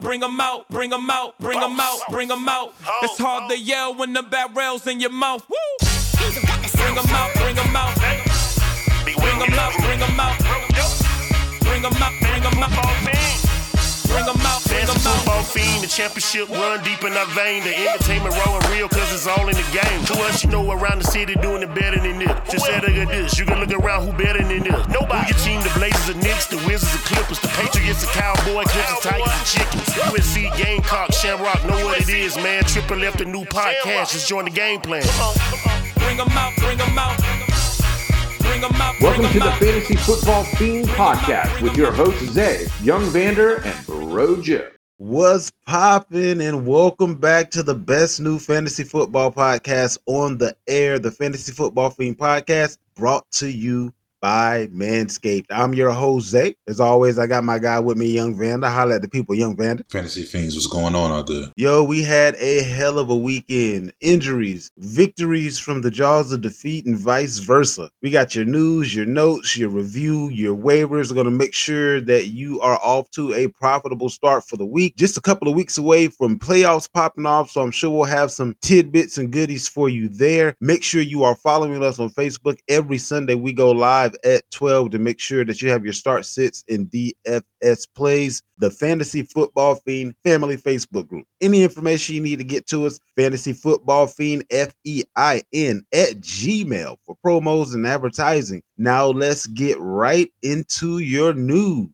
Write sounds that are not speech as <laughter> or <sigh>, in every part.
bring 'em out, bring 'em out, bring 'em out, oh. bring 'em out. Oh. It's hard to oh. yell when the barrel's in your mouth. Woo! Bring 'em out, bring 'em out. Bring 'em out, bring 'em out. Bring 'em out, bring 'em out. Bring 'em out, bring 'em Fancy football fiend, the championship run deep in our vein. The entertainment rolling real cause it's all in the game. To us, you know around the city doing it better than this. Just say look at this, you can look around who better than this. Nobody. Who your team, the Blazers, the Knicks, the Wizards, the Clippers, the Patriots, the Cowboys, Clippers, Tigers, the Chickens. USC, Gamecock, Shamrock, know what it is, man. Triple left a new podcast, just join the game plan. Bring 'em out, bring 'em out. Bring 'em out, bring Welcome 'em to the. Fantasy Football Fiend Podcast with your hosts Zay, Young Vander, and Bro Joe. What's popping? And welcome back to the best new fantasy football podcast on the air, the Fantasy Football Fiend Podcast, brought to you by Manscaped. I'm your host, Zay. As always, I got my guy with me, Young Vander. Holla at the people, Young Vander. Fantasy Fiends, what's going on out there? Yo, we had a hell of a weekend. Injuries, victories from the jaws of defeat, and vice versa. We got your news, your notes, your review, your waivers. We're going to make sure that you are off to a profitable start for the week. Just a couple of weeks away from playoffs popping off, so I'm sure we'll have some tidbits and goodies for you there. Make sure you are following us on Facebook. Every Sunday, we go live at 12 to make sure that you have your start sits and DFS plays the Fantasy Football Fiend Family Facebook group. Any information you need to get to us, Fantasy Football Fiend, F E I N, at Gmail for promos and advertising. Now let's get right into your news.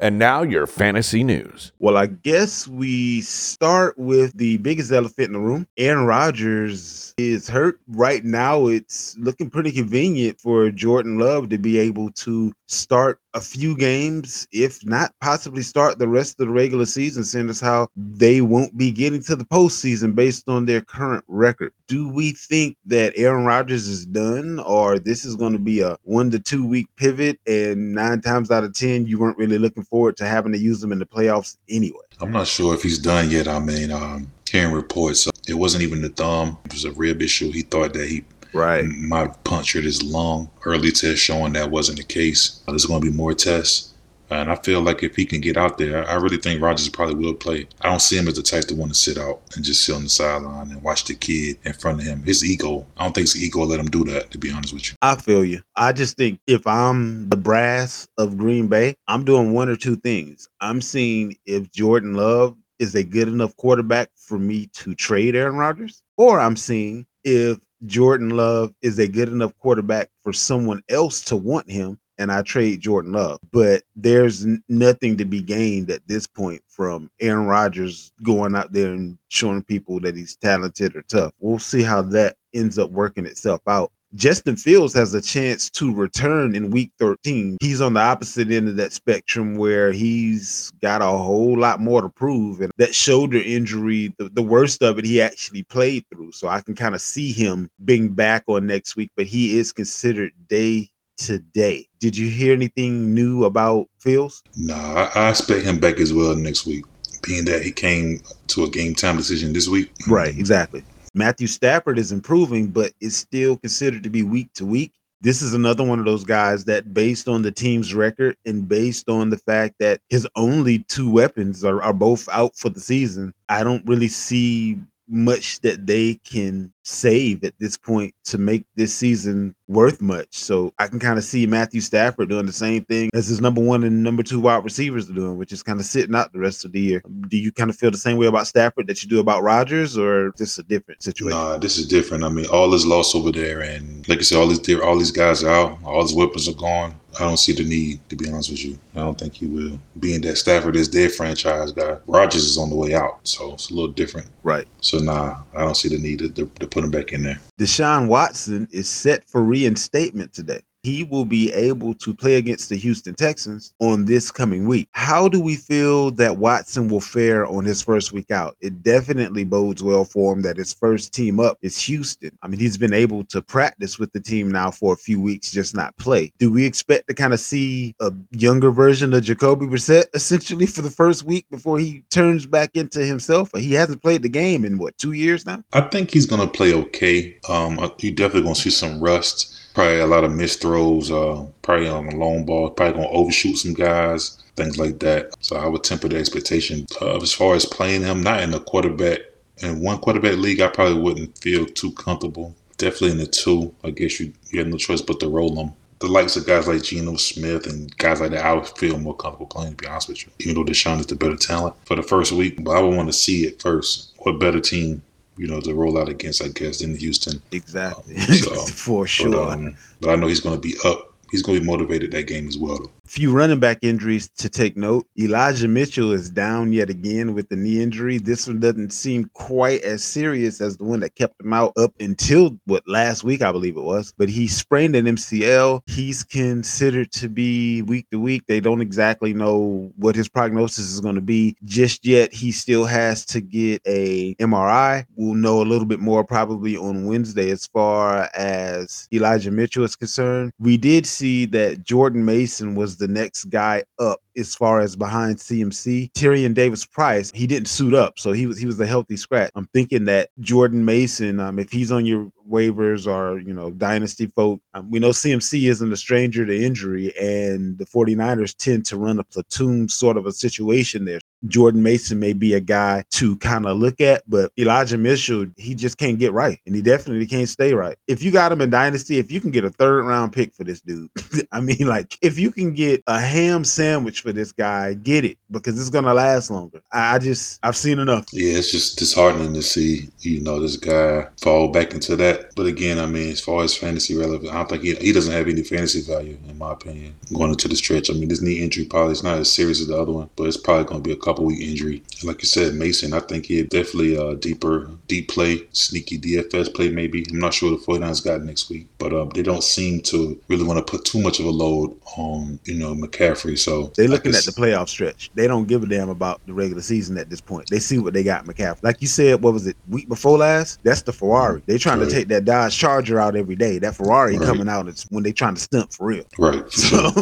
And now your fantasy news. Well, I guess we start with the biggest elephant in the room. Aaron Rodgers is hurt right now. It's looking pretty convenient for Jordan Love to be able to start a few games, if not possibly start the rest of the regular season, seeing as how they won't be getting to the postseason based on their current record. Do we think that Aaron Rodgers is done, or this is going to be a one to two week pivot, and nine times out of ten, you weren't really looking forward to having to use them in the playoffs anyway? I'm not sure if he's done yet. I mean, um, hearing reports, uh, it wasn't even the thumb. It was a rib issue. He thought that he Right. My punctured his lung. Early test showing that wasn't the case. There's going to be more tests. And I feel like if he can get out there, I really think Rodgers probably will play. I don't see him as the type to want to sit out and just sit on the sideline and watch the kid in front of him. His ego, I don't think his ego will let him do that, to be honest with you. I feel you. I just think if I'm the brass of Green Bay, I'm doing one or two things. I'm seeing if Jordan Love is a good enough quarterback for me to trade Aaron Rodgers, or I'm seeing if Jordan Love is a good enough quarterback for someone else to want him and I trade Jordan Love. But there's nothing to be gained at this point from Aaron Rodgers going out there and showing people that he's talented or tough. We'll see how that ends up working itself out. Justin Fields has a chance to return in week 13. He's on the opposite end of that spectrum where he's got a whole lot more to prove. And that shoulder injury, the, the worst of it, he actually played through. So I can kind of see him being back on next week, but he is considered day to day. Did you hear anything new about Fields? No, I, I expect him back as well next week, being that he came to a game time decision this week. Right, exactly. Matthew Stafford is improving, but is still considered to be week to week. This is another one of those guys that, based on the team's record and based on the fact that his only two weapons are, are both out for the season, I don't really see much that they can save at this point to make this season worth much. So I can kind of see Matthew Stafford doing the same thing as his number one and number two wide receivers are doing, which is kind of sitting out the rest of the year. Do you kind of feel the same way about Stafford that you do about Rodgers, or this a different situation? Nah, this is different. I mean, all is lost over there, and like I said, all these all these guys are out, all his weapons are gone. I don't see the need, to be honest with you. I don't think he will. Being that Stafford is their franchise guy, Rodgers is on the way out, so it's a little different. Right. So nah, I don't see the need to, to, to put him back in there. Deshaun Watson is set for reinstatement today. He will be able to play against the Houston Texans on this coming week. How do we feel that Watson will fare on his first week out? It definitely bodes well for him that his first team up is Houston. I mean, he's been able to practice with the team now for a few weeks, just not play. Do we expect to kind of see a younger version of Jacoby Brissett essentially for the first week before he turns back into himself? He hasn't played the game in what two years now. I think he's gonna play okay. Um, you definitely gonna see some rust. Probably a lot of missed throws. Uh, probably on a long ball. Probably gonna overshoot some guys. Things like that. So I would temper the expectation uh, as far as playing him. Not in a quarterback in one quarterback league. I probably wouldn't feel too comfortable. Definitely in the two. I guess you you have no choice but to roll them the likes of guys like Geno Smith and guys like that, I would feel more comfortable playing, to be honest with you. Even though Deshaun is the better talent for the first week, but I would want to see it first. What better team, you know, to roll out against, I guess, in Houston. Exactly. Um, so, <laughs> For sure. But, um, but I know he's going to be up. He's going to be motivated that game as well. Few running back injuries to take note. Elijah Mitchell is down yet again with the knee injury. This one doesn't seem quite as serious as the one that kept him out up until what last week, I believe it was. But he sprained an MCL. He's considered to be week to week. They don't exactly know what his prognosis is going to be just yet. He still has to get a MRI. We'll know a little bit more probably on Wednesday as far as Elijah Mitchell is concerned. We did see that Jordan Mason was the next guy up as far as behind CMC. Tyrion Davis Price, he didn't suit up, so he was he was a healthy scratch. I'm thinking that Jordan Mason, um, if he's on your waivers or you know dynasty folk, um, we know CMC isn't a stranger to injury, and the 49ers tend to run a platoon sort of a situation there. Jordan Mason may be a guy to kind of look at, but Elijah Mitchell, he just can't get right, and he definitely can't stay right. If you got him in dynasty, if you can get a third round pick for this dude, <laughs> I mean, like if you can get a ham sandwich for this guy, get it because it's gonna last longer. I just I've seen enough. Yeah, it's just disheartening to see you know this guy fall back into that. But again, I mean, as far as fantasy relevant, I don't think he, he doesn't have any fantasy value in my opinion going into the stretch. I mean, this knee injury probably is not as serious as the other one, but it's probably going to be a couple week injury. Like you said, Mason, I think he definitely a deeper, deep play, sneaky DFS play maybe. I'm not sure what the 49ers got next week, but um, they don't seem to really want to put too much of a load on, you know, McCaffrey. So they're looking at the playoff stretch. They don't give a damn about the regular season at this point. They see what they got McCaffrey. Like you said, what was it, week before last? That's the Ferrari. They trying right. to take that Dodge Charger out every day. That Ferrari right. coming out, it's when they trying to stunt for real. Right. <laughs> So,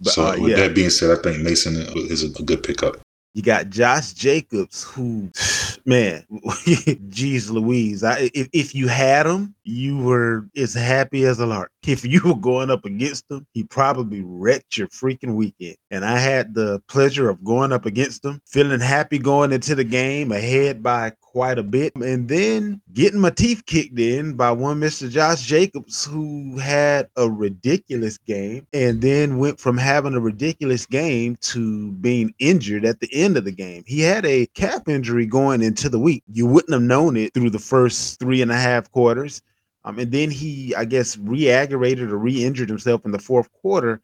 but, so uh, with yeah. that being said, I think Mason is a good pickup. You got Josh Jacobs, who, <sighs> man, <laughs> geez Louise. I, if, if you had him, you were as happy as a lark. <laughs> If you were going up against him, he probably wrecked your freaking weekend. And I had the pleasure of going up against him, feeling happy going into the game, ahead by quite a bit, and then getting my teeth kicked in by one Mr. Josh Jacobs, who had a ridiculous game, and then went from having a ridiculous game to being injured at the end of the game. He had a calf injury going into the week. You wouldn't have known it through the first three and a half quarters. Um, and then he, I guess, re-aggravated or re-injured himself in the fourth quarter.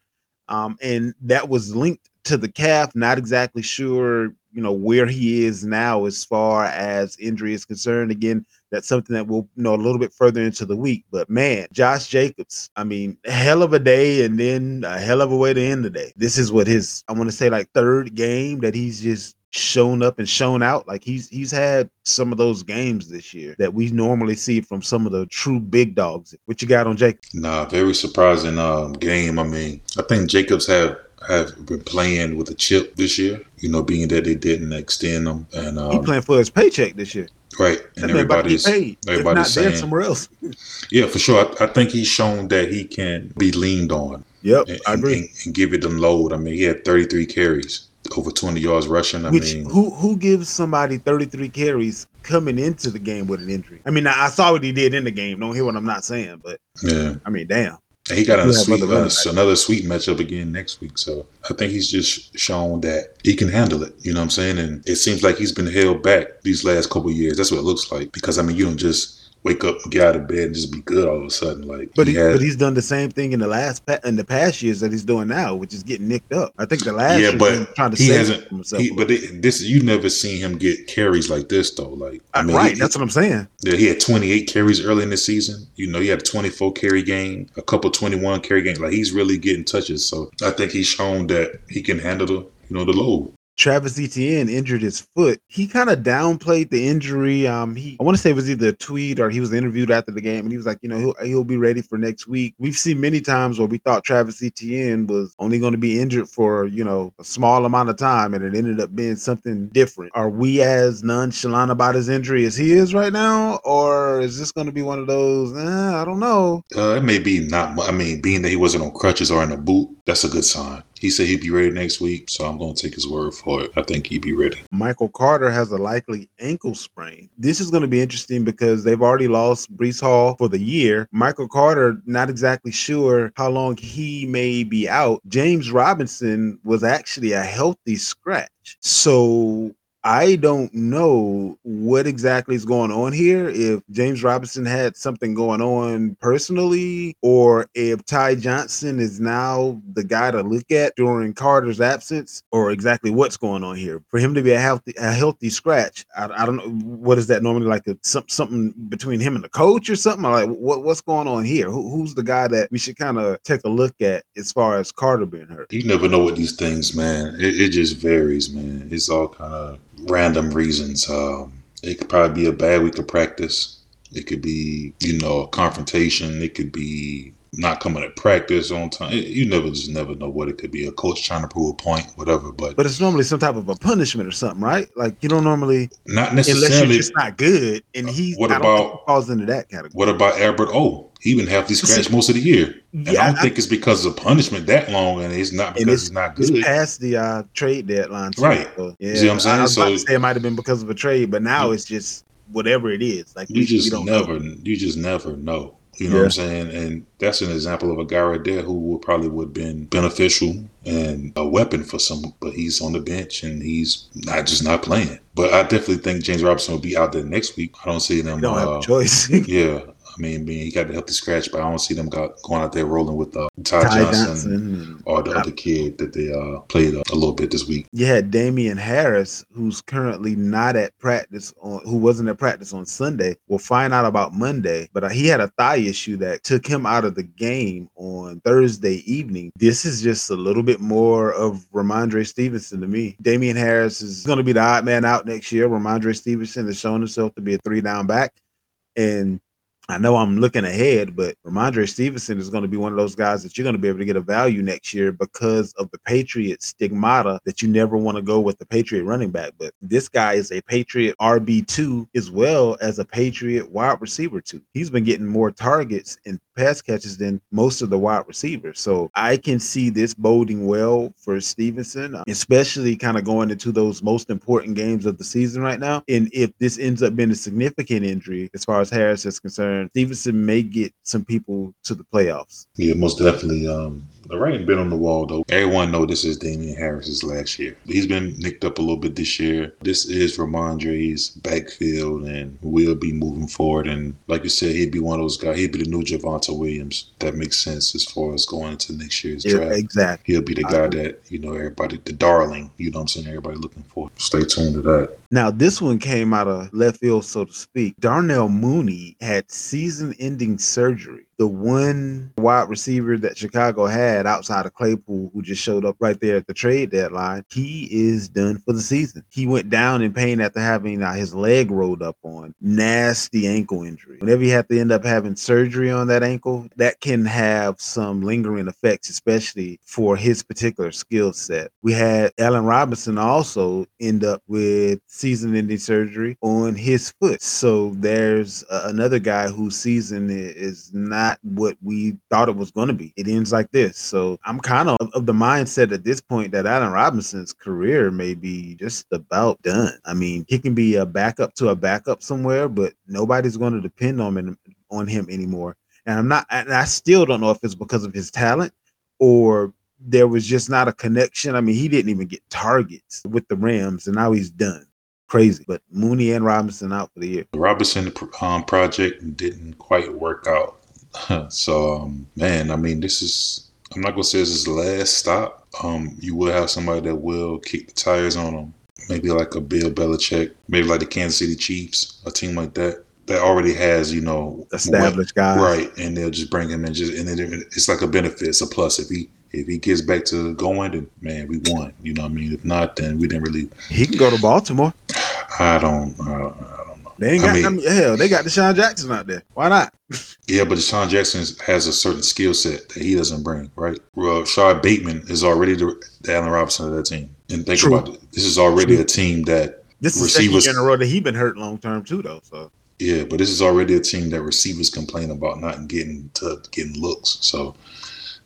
Um, and that was linked to the calf. Not exactly sure, you know, where he is now as far as injury is concerned. Again, that's something that we'll know a little bit further into the week. But man, Josh Jacobs, I mean, hell of a day and then a hell of a way to end the day. This is what his, I want to say, like third game that he's just shown up and shown out. Like he's he's had some of those games this year that we normally see from some of the true big dogs. What you got on Jake? Nah, very surprising um, game. I mean, I think Jacobs have have been playing with a chip this year. You know, being that they didn't extend them, and um, he playing for his paycheck this year. Right, and everybody's paid. everybody's saying somewhere else. <laughs> yeah, for sure. I, I, think he's shown that he can be leaned on. Yep, and, I agree. And, and give it the load. I mean, he had 33 carries over 20 yards rushing. I Which, mean, who who gives somebody 33 carries coming into the game with an injury? I mean, I, I saw what he did in the game. Don't hear what I'm not saying, but yeah, I mean, damn. And he got a sweet, uh, another sweet matchup again next week. So I think he's just shown that he can handle it. You know what I'm saying? And it seems like he's been held back these last couple years. That's what it looks like. Because I mean, you don't just wake up and get out of bed and just be good all of a sudden. Like, But, he he, had- but he's done the same thing in the last in the past years that he's doing now, which is getting nicked up. I think the last yeah, but trying to he hasn't. himself. He, but it, this you never seen him get carries like this though. Like, I uh, mean, right, he- that's what I'm saying. Yeah, he had 28 carries early in the season. You know, he had a 24 carry game, a couple 21 carry games. Like he's really getting touches. So I think he's shown that he can handle the you know the load. Travis Etienne injured his foot. He kind of downplayed the injury. Um, he I want to say it was either a tweet or he was interviewed after the game, and he was like, you know, he'll, he'll be ready for next week. We've seen many times where we thought Travis Etienne was only going to be injured for you know a small amount of time, and it ended up being something different. Are we as nonchalant about his injury as he is right now, or is this going to be one of those? Eh, I don't know. Uh, it may be not. I mean, being that he wasn't on crutches or in a boot, that's a good sign. He said he'd be ready next week, so I'm going to take his word for it. I think he'd be ready. Michael Carter has a likely ankle sprain. This is going to be interesting because they've already lost Breece Hall for the year. Michael Carter, not exactly sure how long he may be out. James Robinson was actually a healthy scratch. So I don't know what exactly is going on here. If James Robinson had something going on personally, or if Ty Johnson is now the guy to look at during Carter's absence, or exactly what's going on here. For him to be a healthy, a healthy scratch, I, I don't know what is that normally like a, some, something between him and the coach or something. Like what, what's going on here? Who, who's the guy that we should kind of take a look at as far as Carter being hurt? You never know what these things, man. It, it just varies, man. It's all kind of random reasons. Um, it could probably be a bad week of practice. It could be, you know, a confrontation. It could be not coming to practice on time. You never just never know what it could be. A coach trying to prove a point, whatever. But, But it's normally some type of a punishment or something, right? Like you don't normally, not unless you're necessarily. just not good. And he's What I about- he falls into that category. What about Albert O? He been healthy scratch most of the year. And I don't think it's because of punishment that long, and it's not because it's, not it's good. past the uh, trade deadline, too. Right. So, yeah, see what I'm saying? I, I was about to say it might have been because of a trade, but now it's just whatever it is. Like You we, just we don't know. never, you just never know. You know what I'm saying? And that's an example of a guy right there who would probably would have been beneficial and a weapon for some, but he's on the bench and he's not just not playing. But I definitely think James Robinson will be out there next week. I don't see them. You don't have uh, a choice. <laughs> Yeah, I mean, he got the healthy scratch, but I don't see them got, going out there rolling with uh, Ty, Ty Johnson, Johnson. or the other kid that they uh, played uh, a little bit this week. You had Damian Harris, who's currently not at practice on, who wasn't at practice on Sunday. We'll find out about Monday, but uh, he had a thigh issue that took him out of the game on Thursday evening. This is just a little bit more of Rhamondre Stevenson to me. Damian Harris is going to be the odd man out next year. Rhamondre Stevenson has shown himself to be a three down back, and I know I'm looking ahead, but Rhamondre Stevenson is going to be one of those guys that you're going to be able to get a value next year because of the Patriot stigmata that you never want to go with the Patriot running back. But this guy is a Patriot RB2 as well as a Patriot wide receiver two. He's been getting more targets and pass catches than most of the wide receivers. So I can see this boding well for Stevenson, uh, especially kind of going into those most important games of the season right now. And if this ends up being a significant injury as far as Harris is concerned, Stevenson may get some people to the playoffs. Yeah, most definitely. Um, the writing been on the wall though. Everyone know this is Damian Harris's last year. He's been nicked up a little bit this year. This is Rhamondre's backfield and we'll be moving forward. And like you said, he'd be one of those guys. He'd be the new Javonte Williams. That makes sense as far as going into next year's Yeah, draft. exactly. He'll be the guy that, you know, everybody, the darling, you know what I'm saying? Everybody looking for. Stay tuned to that. Now, this one came out of left field, so to speak. Darnell Mooney had season ending surgery. The one wide receiver that Chicago had outside of Claypool, who just showed up right there at the trade deadline, he is done for the season. He went down in pain after having uh, his leg rolled up on. Nasty ankle injury. Whenever you have to end up having surgery on that ankle, that can have some lingering effects, especially for his particular skill set. We had Allen Robinson also end up with season ending surgery on his foot. So there's uh, another guy whose season is not what we thought it was going to be. It ends like this. So I'm kind of of the mindset at this point that Allen Robinson's career may be just about done. I mean, he can be a backup to a backup somewhere, but nobody's going to depend on him on him anymore. And I'm not, and I still don't know if it's because of his talent or there was just not a connection. I mean, he didn't even get targets with the Rams, and now he's done. crazy. But Mooney and Robinson out for the year. The Robinson um, project didn't quite work out. <laughs> so, um, man, I mean, this is, I'm not going to say this is the last stop. Um, you will have somebody that will kick the tires on them. Maybe like a Bill Belichick, maybe like the Kansas City Chiefs, a team like that that already has, you know, established guys, right? And they'll just bring him in, just and then it's like a benefit, it's a plus. If he if he gets back to going, then man, we won. You know what I mean? If not, then we didn't really. He can go to Baltimore. <sighs> I don't. I don't, I don't know. They ain't got I mean, hell. They got DeSean Jackson out there. Why not? <laughs> yeah, but DeSean Jackson has a certain skill set that he doesn't bring. Right? Well, Rashod Bateman is already the, the Allen Robinson of that team. And think True. about it. This is already True. a team that this is receivers, second year in a row that he been hurt long term too, though. So yeah, but this is already a team that receivers complain about not getting to getting looks. So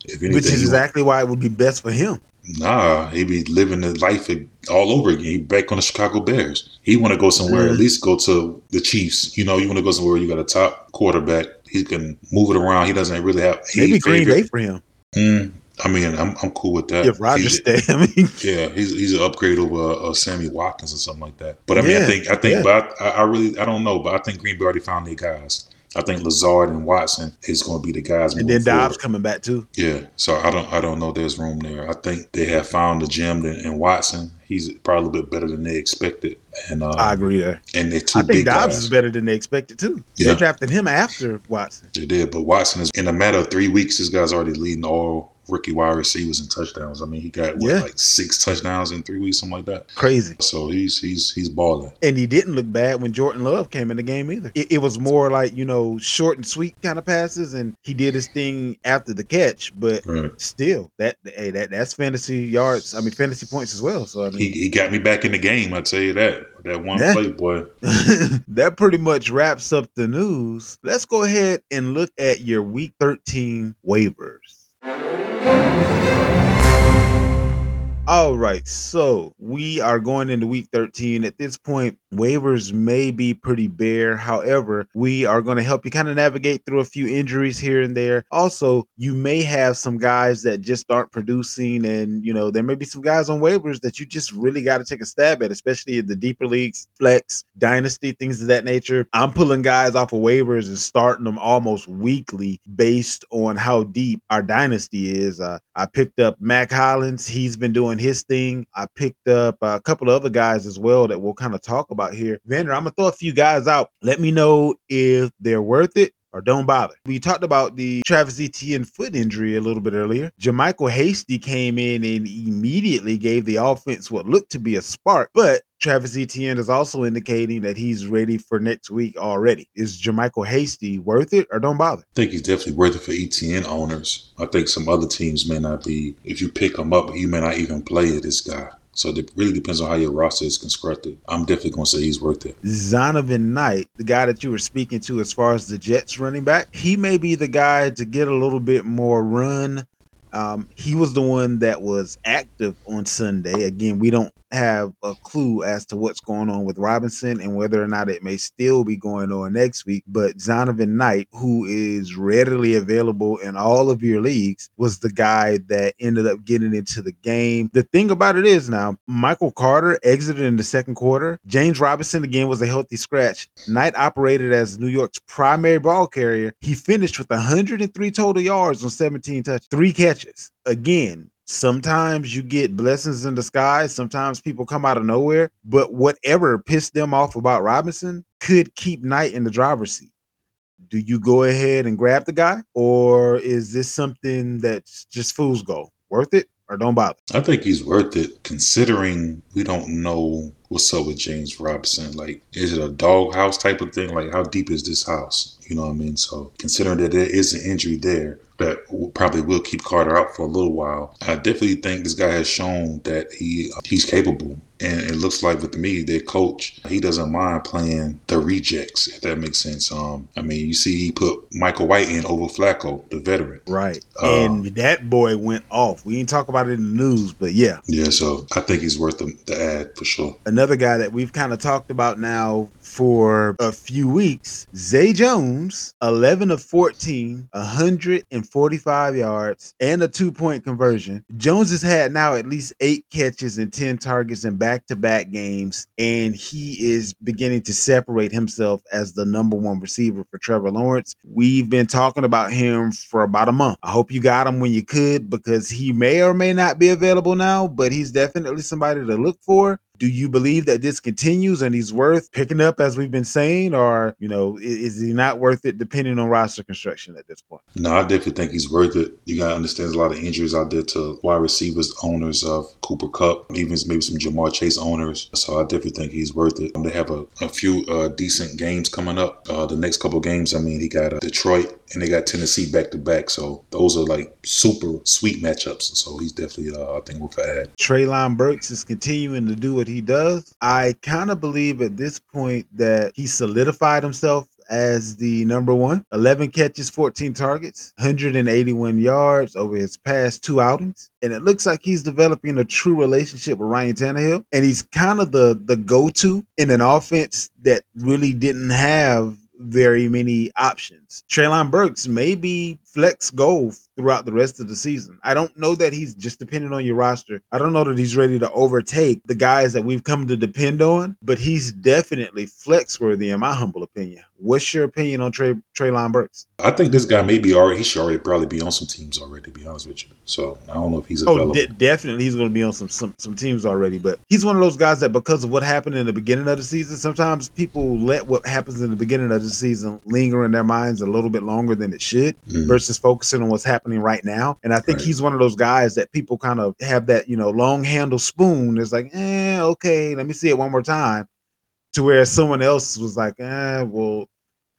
if anything, which is exactly why it would be best for him. Nah, he be living the life all over again. He back on the Chicago Bears. He want to go somewhere. Mm-hmm. At least go to the Chiefs. You know, you want to go somewhere you got a top quarterback. He can move it around. He doesn't really have maybe Green Bay for him. Mm, I mean, I'm I'm cool with that. If Rodgers stay, <laughs> I mean, yeah, he's he's an upgrade over uh, Sammy Watkins or something like that. But I mean, yeah, I think I think, yeah. but I, I, really I don't know, but I think Green Bay already found their guys. I think Lazard and Watson is going to be the guys. And then Doubs forward. coming back too. Yeah, so I don't I don't know. There's room there. I think they have found the gem in Watson. He's probably a bit better than they expected. And uh, I agree there. And they're two I think Doubs guys. is better than they expected too. Yeah. They drafted him after Watson. They did, but Watson is in a matter of three weeks. This guy's already leading all rookie wide receivers and touchdowns. I mean, he got what, yeah. like six touchdowns in three weeks, something like that. Crazy. So he's he's he's balling. And he didn't look bad when Jordan Love came in the game either. It, it, was more like you know short and sweet kind of passes, and he did his thing after the catch. But right. still, that hey, that that's fantasy yards. I mean, fantasy points as well. So I mean, he, he got me back in the game. I tell you that. That one play, boy. <laughs> that pretty much wraps up the news. Let's go ahead and look at your week 13 waivers. All right, so we are going into week 13. At this point, waivers may be pretty bare. However, we are going to help you kind of navigate through a few injuries here and there. Also, you may have some guys that just aren't producing, and you know, there may be some guys on waivers that you just really got to take a stab at, especially in the deeper leagues, flex, dynasty, things of that nature. I'm pulling guys off of waivers and starting them almost weekly based on how deep our dynasty is. Uh, I picked up Mack Hollins, he's been doing his thing. I picked up a couple of other guys as well that we'll kind of talk about here. Vander, I'm gonna throw a few guys out. Let me know if they're worth it or don't bother. We talked about the Travis Etienne foot injury a little bit earlier. JaMycal Hasty came in and immediately gave the offense what looked to be a spark, but Travis Etienne is also indicating that he's ready for next week already. Is JaMycal Hasty worth it or don't bother? I think he's definitely worth it for Etienne owners. I think some other teams may not be. If you pick him up, you may not even play this guy. So it really depends on how your roster is constructed. I'm definitely going to say he's worth it. Zonovan Knight, the guy that you were speaking to as far as the Jets running back, he may be the guy to get a little bit more run. Um, he was the one that was active on Sunday. Again, we don't have a clue as to what's going on with Robinson and whether or not it may still be going on next week. But Zonovan Knight, who is readily available in all of your leagues, was the guy that ended up getting into the game. The thing about it is now, Michael Carter exited in the second quarter. James Robinson again was a healthy scratch. Knight operated as New York's primary ball carrier. He finished with 103 total yards on 17 touch, three catches. Again, sometimes you get blessings in disguise. Sometimes people come out of nowhere. But whatever pissed them off about Robinson could keep Knight in the driver's seat. Do you go ahead and grab the guy, or is this something that's just fool's gold? Worth it or don't bother? I think he's worth it considering we don't know what's up with James Robinson. Like, is it a doghouse type of thing? Like, how deep is this house? You know what I mean? So, considering that there is an injury there, that probably will keep Carter out for a little while. I definitely think this guy has shown that he uh, he's capable. And it looks like with me, their coach, he doesn't mind playing the rejects, if that makes sense. Um, I mean, you see, he put Michael White in over Flacco, the veteran. Right. Uh, and that boy went off. We didn't talk about it in the news, but yeah. Yeah, so I think he's worth the, the ad for sure. Another guy that we've kind of talked about now for a few weeks. Zay Jones, 11 of 14, 145 yards, and a two point conversion. Jones has had now at least eight catches and 10 targets in back back to back games, and he is beginning to separate himself as the number one receiver for Trevor Lawrence. We've been talking about him for about a month. I hope you got him when you could because he may or may not be available now, but he's definitely somebody to look for do you believe that this continues and he's worth picking up as we've been saying or you know is, is, he not worth it depending on roster construction at this point no i definitely think he's worth it you got to understand there's a lot of injuries out there to wide receivers owners of Cooper Kupp, even maybe some Ja'Marr Chase owners so i definitely think he's worth it they have a, a few uh, decent games coming up uh, the next couple games i mean he got uh, detroit and they got Tennessee back to back. So those are like super sweet matchups. So he's definitely, uh, I think, worth a add. Treylon Burks is continuing to do what he does. I kind of believe at this point that he solidified himself as the number one 11 catches 14 targets 181 yards over his past two outings and it looks like he's developing a true relationship with Ryan Tannehill and he's kind of the the go-to in an offense that really didn't have very many options. Treylon Burks may be flex goal throughout the rest of the season. I don't know that he's just depending on your roster. I don't know that he's ready to overtake the guys that we've come to depend on, but he's definitely flex worthy in my humble opinion. What's your opinion on Trey Treylon Burks? I think this guy may be already. He should already probably be on some teams already. To be honest with you, so I don't know if he's oh, available. Oh, de- definitely he's going to be on some, some some teams already. But he's one of those guys that because of what happened in the beginning of the season, sometimes people let what happens in the beginning of the season linger in their minds a little bit longer than it should, mm-hmm. Versus focusing on what's happening right now. And I think right. he's one of those guys that people kind of have that you know long handle spoon. It's like, eh, okay, let me see it one more time to where someone else was like, eh, well,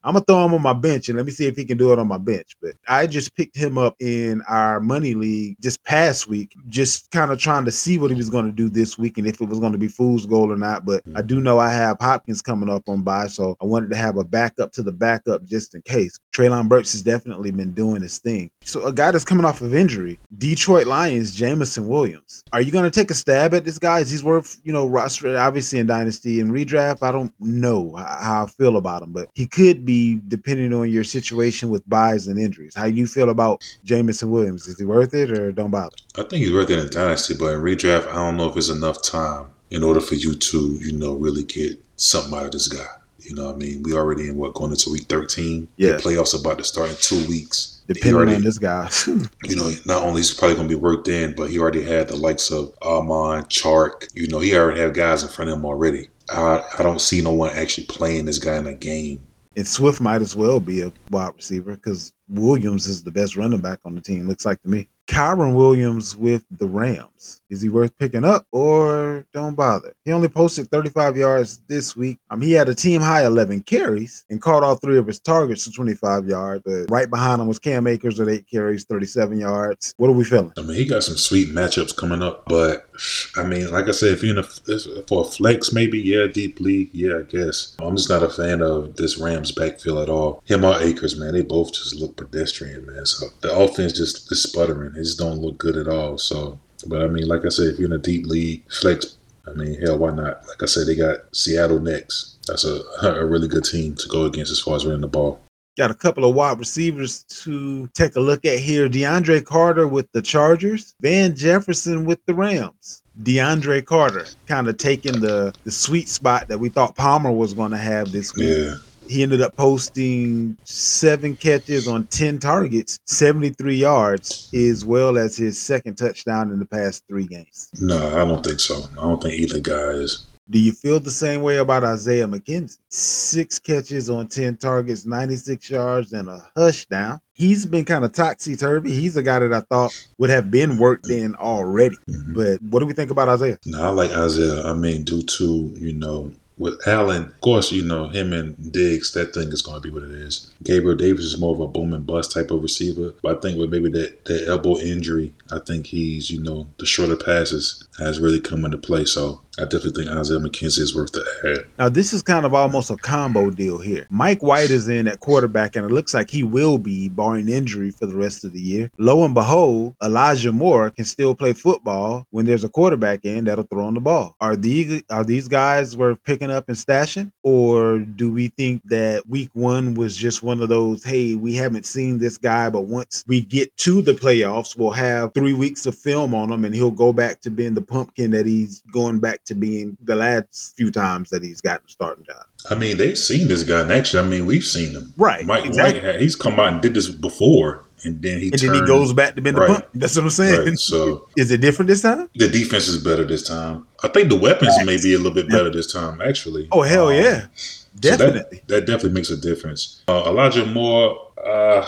I'm gonna throw him on my bench and let me see if he can do it on my bench. But I just picked him up in our money league just past week, just kind of trying to see what he was going to do this week and if it was going to be fool's gold or not. But I do know I have Hopkins coming up on by, so I wanted to have a backup to the backup just in case. Treylon Burks has definitely been doing his thing. So a guy that's coming off of injury, Detroit Lions, Jameson Williams. Are you going to take a stab at this guy? Is he's worth you know roster obviously in dynasty and redraft? I don't know how I feel about him, but he could be depending on your situation with buys and injuries. How you feel about Jameson Williams? Is he worth it or don't bother? I think he's worth it in dynasty, but in redraft, I don't know if it's enough time in order for you to, you know, really get something out of this guy. You know, what I mean, we already in what going into week thirteen. Yeah, the playoffs about to start in two weeks. Depending already, on this guy, <laughs> you know, not only is probably going to be worked in, but he already had the likes of Amon, Chark. You know, he already had guys in front of him already. I, I don't see no one actually playing this guy in a game and Swift might as well be a wide receiver because Williams is the best running back on the team, looks like to me. Kyren Williams with the Rams. Is he worth picking up or don't bother? He only posted 35 yards this week. Um, he had a team high 11 carries and caught all three of his targets for 25 yards. But right behind him was Cam Akers with eight carries, 37 yards. What are we feeling? I mean, he got some sweet matchups coming up, but I mean, like I said, if you're in a, for a flex, maybe yeah, deep league, yeah, I guess. I'm just not a fan of this Rams backfield at all. Him or Akers, man, they both just look pedestrian, man. So the offense just is sputtering. It just don't look good at all. So, but I mean, like I said, if you're in a deep league flex, I mean, hell, why not? Like I said, they got Seattle next. That's a, <laughs> a really good team to go against as far as running the ball. Got a couple of wide receivers to take a look at here. DeAndre Carter with the Chargers, Van Jefferson with the Rams. DeAndre Carter kind of taking the the sweet spot that we thought Palmer was going to have this week. Yeah he ended up posting seven catches on 10 targets, 73 yards, as well as his second touchdown in the past three games. No, I don't think so. I don't think either guy is. Do you feel the same way about Isaiah McKenzie? Six catches on 10 targets, 96 yards, and a hush down. He's been kind of topsy turvy. He's a guy that I thought would have been worked in already. Mm-hmm. But what do we think about Isaiah? No, I like Isaiah. I mean, due to, you know, with Allen, of course, you know, him and Diggs, that thing is going to be what it is. Gabriel Davis is more of a boom and bust type of receiver. But I think with maybe that, that elbow injury, I think he's, you know, the shorter passes has really come into play. So I definitely think Isaiah McKenzie is worth the ad. Now, this is kind of almost a combo deal here. Mike White is in at quarterback, and it looks like he will be, barring injury, for the rest of the year. Lo and behold, Elijah Moore can still play football when there's a quarterback in that'll throw on the ball. Are these are these guys worth picking up and stashing, or do we think that Week One was just one of those? Hey, we haven't seen this guy, but once we get to the playoffs, we'll have three weeks of film on him, and he'll go back to being the pumpkin that he's going back back to being the last few times that he's gotten starting job. I mean, they've seen this guy in action. I mean, we've seen him. Right, Mike exactly. White, he's come out and did this before, and then he And then he goes back to being the Right. punt. That's what I'm saying. Right, so <laughs> Is it different this time? the defense is better this time. I think the weapons may be a little bit better this time, actually. Oh hell Um, yeah, so definitely. that, that definitely makes a difference. Uh, Elijah Moore, uh,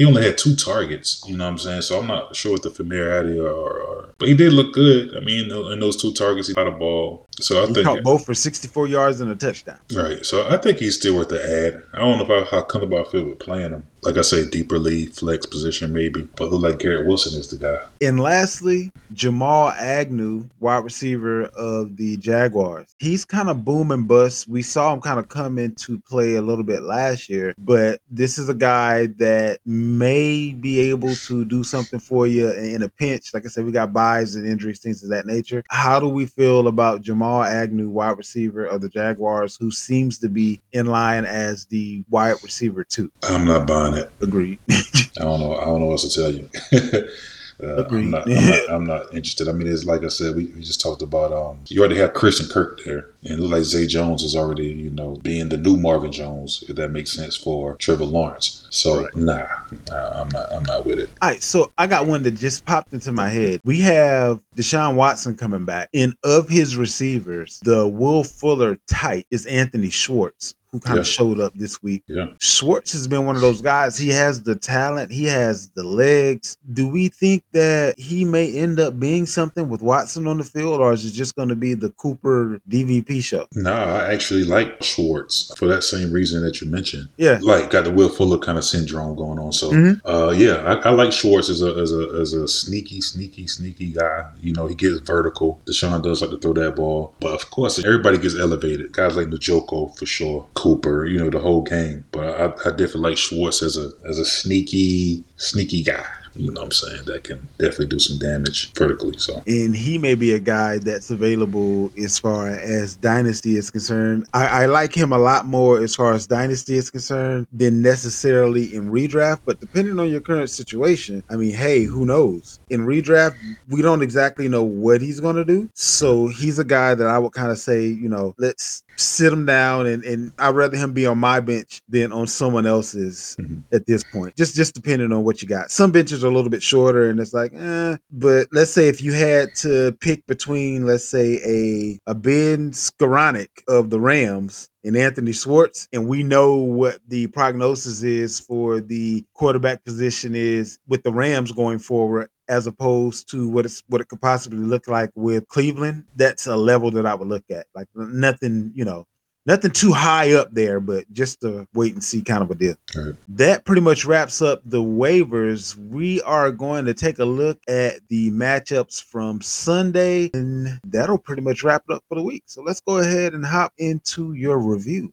he only had two targets. You know what I'm saying? So I'm not sure what the familiarity or, or but he did look good. I mean, in those two targets, he got a ball. So I he think caught both for 64 yards and a touchdown. Right. So I think he's still worth the ad. I don't know about how comfortable I feel with playing him. Like I say, deeper lead, flex position maybe. But look like Garrett Wilson is the guy. And lastly, Jamal Agnew, wide receiver of the Jaguars. He's kind of boom and bust. We saw him kind of come into play a little bit last year, but this is a guy that may be able to do something for you in a pinch. Like I said, we got buys and injuries, things of that nature. How do we feel about Jamal Agnew, wide receiver of the Jaguars, who seems to be in line as the wide receiver too? I'm not buying it. Agreed. <laughs> I don't know. I don't know what else to tell you. <laughs> Uh, Agreed. I'm, not, I'm, not, I'm not interested. I mean, it's like I said, we, we just talked about. Um, you already have Christian Kirk there, and it looks like Zay Jones is already, you know, being the new Marvin Jones. If that makes sense for Trevor Lawrence. So nah, nah, I'm not. I'm not with it. All right, so I got one that just popped into my head. We have Deshaun Watson coming back, and of his receivers, the Will Fuller type is Anthony Schwartz, who kind Yeah. of showed up this week. Yeah. Schwartz has been one of those guys. He has the talent, he has the legs. Do we think that he may end up being something with Watson on the field, or is it just going to be the Cooper DVP show? Nah, I actually like Schwartz for that same reason that you mentioned. Yeah. like got the Will Fuller kind of syndrome going on. So, Mhm. uh, yeah, I, I like Schwartz as a as a as a sneaky, sneaky, sneaky guy. You know, he gets vertical. Deshaun does like to throw that ball, but of course, everybody gets elevated. Guys like Njoku for sure, Cooper, you know, the whole game. But I, I definitely like Schwartz as a as a sneaky, sneaky guy. You know what I'm saying? That can definitely do some damage vertically. So and he may be a guy that's available as far as dynasty is concerned. I, I like him a lot more as far as dynasty is concerned than necessarily in redraft. But depending on your current situation, I mean, hey, who knows? In redraft, we don't exactly know what he's going to do. So he's a guy that I would kind of say, you know, let's sit him down and, and I'd rather him be on my bench than on someone else's Mhm. at this point. Just just depending on what you got. Some benches are a little bit shorter and it's like, eh. But let's say if you had to pick between, let's say, a a Ben Skowronek of the Rams and Anthony Schwartz, and we know what the prognosis is for the quarterback position is with the Rams going forward, as opposed to what it's what it could possibly look like with Cleveland. That's a level that I would look at. Like nothing, you know, nothing too high up there, but just a wait and see kind of a deal. Right. That pretty much wraps up the waivers. We are going to take a look at the matchups from Sunday, and that'll pretty much wrap it up for the week. So let's go ahead and hop into your review.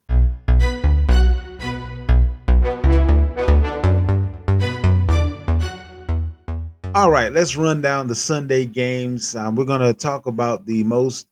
All right, let's run down the Sunday games. Um, we're going to talk about the most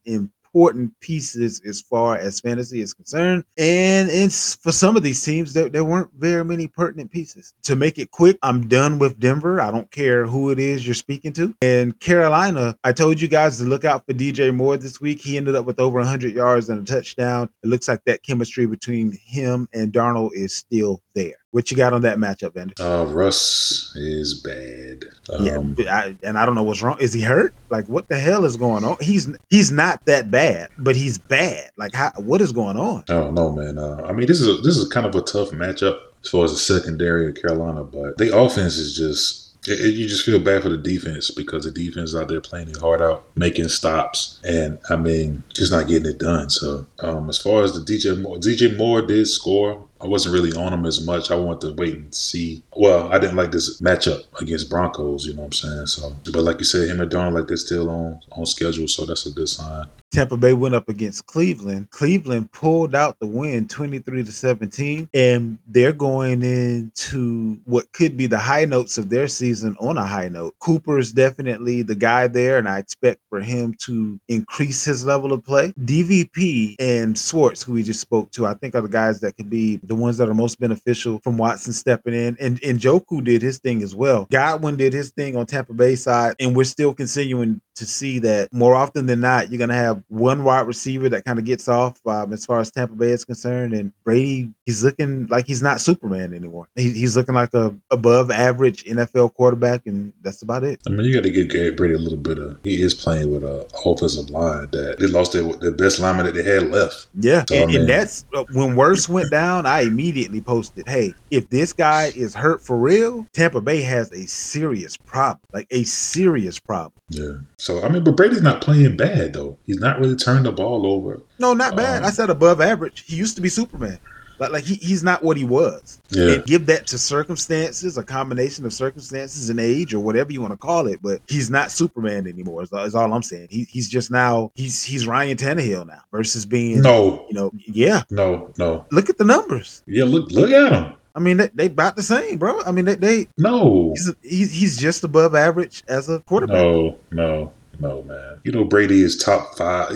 important pieces as far as fantasy is concerned. And it's for some of these teams, there, there weren't very many pertinent pieces. To make it quick, I'm done with Denver. I don't care who it is you're speaking to. And Carolina, I told you guys to look out for DJ Moore this week. He ended up with over 100 yards and a touchdown. It looks like that chemistry between him and Darnold is still there. What you got on that matchup, Vander? uh, Russ is bad. Yeah, Um, but I, and I don't know what's wrong. Is he hurt? Like, what the hell is going on? He's he's not that bad, but he's bad. Like, how, what is going on? I don't know, man. Uh, I mean, this is a, this is kind of a tough matchup as far as the secondary of Carolina, but the offense is just. It, it- you just feel bad for the defense because the defense is out there playing their heart out, making stops, and I mean, just not getting it done. So, um, as far as the DJ Moore, DJ Moore did score. I wasn't really on him as much. I wanted to wait and see. Well, I didn't like this matchup against Broncos. You know what I'm saying? So, but like you said, him and Darn like they're still on on schedule, so that's a good sign. Tampa Bay went up against Cleveland. Cleveland pulled out the win 23 to 17, and they're going into what could be the high notes of their season on a high note. Cooper is definitely the guy there, and I expect for him to increase his level of play. DVP and Schwartz, who we just spoke to, I think are the guys that could be the ones that are most beneficial from Watson stepping in. And, and Joku did his thing as well. Godwin did his thing on Tampa Bay side, and we're still continuing to see that more often than not, you're going to have one wide receiver that kind of gets off um, as far as Tampa Bay is concerned. And Brady, he's looking like he's not Superman anymore. He, he's looking like a above average NFL quarterback, and that's about it. I mean, you got to give Gary Brady a little bit of. He is playing with a offensive line that they lost their the best lineman that they had left. Yeah, So, and, I mean- and that's uh, when Wirfs went down. I immediately posted, "Hey, if this guy is hurt for real, Tampa Bay has a serious problem, like a serious problem." Yeah. So I mean, but Brady's not playing bad though. He's not really turned the ball over. No, not bad. Um, I said above average. He used to be Superman. Like, like he, he's not what he was. Yeah. And give that to circumstances, a combination of circumstances and age or whatever you want to call it. But he's not Superman anymore. Is, is all I'm saying. He, he's just now he's he's Ryan Tannehill now versus being No, you know yeah. no, no. Look at the numbers. Yeah, look, look at him. I mean they, they about the same, bro. I mean they, they No, he's, he's he's just above average as a quarterback. no, no, no, man. You know Brady is top five.